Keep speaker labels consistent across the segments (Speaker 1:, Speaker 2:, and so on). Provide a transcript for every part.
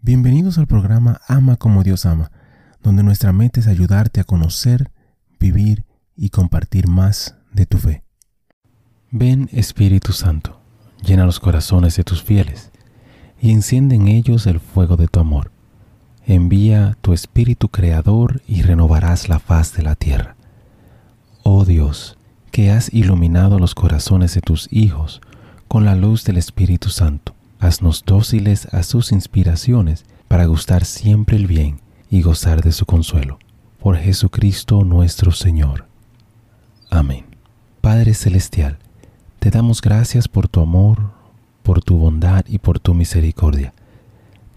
Speaker 1: Bienvenidos al programa Ama como Dios ama, donde nuestra meta es ayudarte a conocer, vivir y compartir más de tu fe. Ven Espíritu Santo, llena los corazones de tus fieles y enciende en ellos el fuego de tu amor. Envía tu Espíritu Creador y renovarás la faz de la tierra. Oh Dios, que has iluminado los corazones de tus hijos con la luz del Espíritu Santo Haznos dóciles a sus inspiraciones para gustar siempre el bien y gozar de su consuelo. Por Jesucristo nuestro Señor. Amén. Padre Celestial, te damos gracias por tu amor, por tu bondad y por tu misericordia.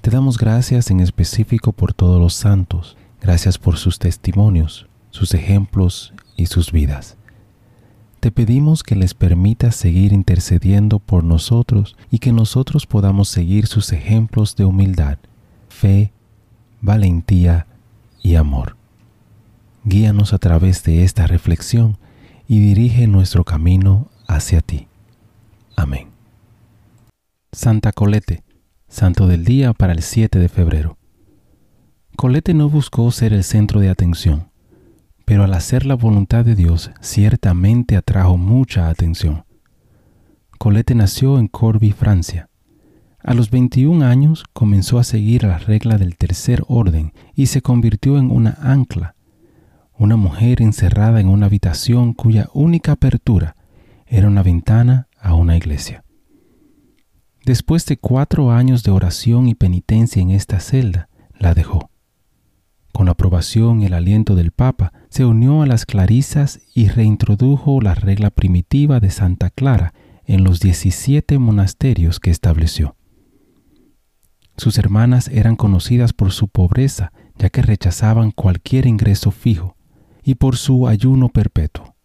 Speaker 1: Te damos gracias en específico por todos los santos, gracias por sus testimonios, sus ejemplos y sus vidas. Te pedimos que les permitas seguir intercediendo por nosotros y que nosotros podamos seguir sus ejemplos de humildad, fe, valentía y amor. Guíanos a través de esta reflexión y dirige nuestro camino hacia ti. Amén. Santa Colete, Santo del Día para el 7 de febrero. Colete no buscó ser el centro de atención pero al hacer la voluntad de Dios ciertamente atrajo mucha atención. Colette nació en Corby, Francia. A los 21 años comenzó a seguir la regla del tercer orden y se convirtió en una ancla, una mujer encerrada en una habitación cuya única apertura era una ventana a una iglesia. Después de cuatro años de oración y penitencia en esta celda, la dejó. Con la aprobación y el aliento del Papa, se unió a las clarisas y reintrodujo la regla primitiva de Santa Clara en los 17 monasterios que estableció. Sus hermanas eran conocidas por su pobreza, ya que rechazaban cualquier ingreso fijo, y por su ayuno perpetuo.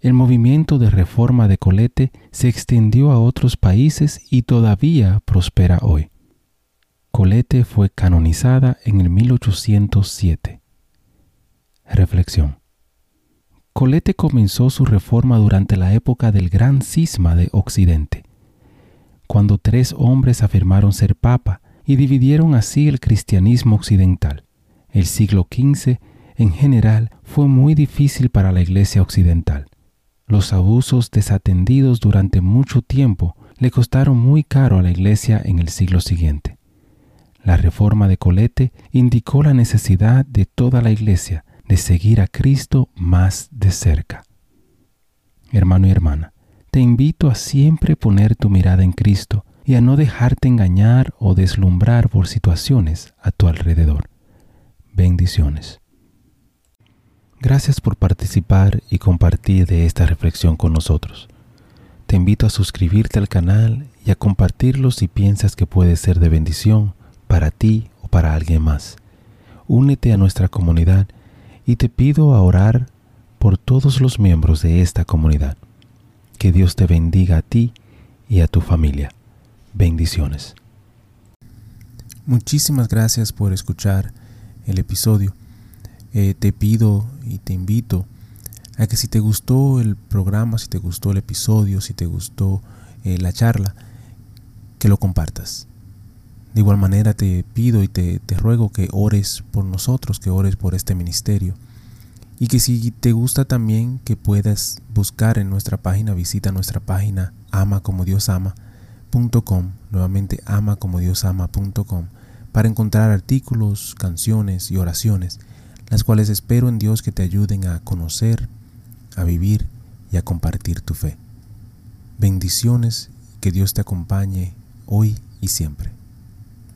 Speaker 1: El movimiento de reforma de Colete se extendió a otros países y todavía prospera hoy. Colette fue canonizada en el 1807. Reflexión. Colette comenzó su reforma durante la época del gran cisma de Occidente, cuando tres hombres afirmaron ser papa y dividieron así el cristianismo occidental. El siglo XV, en general, fue muy difícil para la Iglesia occidental. Los abusos desatendidos durante mucho tiempo le costaron muy caro a la Iglesia en el siglo siguiente. La reforma de Colete indicó la necesidad de toda la Iglesia de seguir a Cristo más de cerca. Hermano y hermana, te invito a siempre poner tu mirada en Cristo y a no dejarte engañar o deslumbrar por situaciones a tu alrededor. Bendiciones. Gracias por participar y compartir de esta reflexión con nosotros. Te invito a suscribirte al canal y a compartirlo si piensas que puede ser de bendición para ti o para alguien más. Únete a nuestra comunidad y te pido a orar por todos los miembros de esta comunidad. Que Dios te bendiga a ti y a tu familia. Bendiciones. Muchísimas gracias por escuchar el episodio. Eh, te pido y te invito a que si te gustó el programa, si te gustó el episodio, si te gustó eh, la charla, que lo compartas. De igual manera te pido y te, ruego que ores por nosotros, que ores por este ministerio. Y que si te gusta también que puedas buscar en nuestra página, visita nuestra página amacomodiosama.com, nuevamente amacomodiosama.com, para encontrar artículos, canciones y oraciones, las cuales espero en Dios que te ayuden a conocer, a vivir y a compartir tu fe. Bendiciones, que Dios te acompañe hoy y siempre.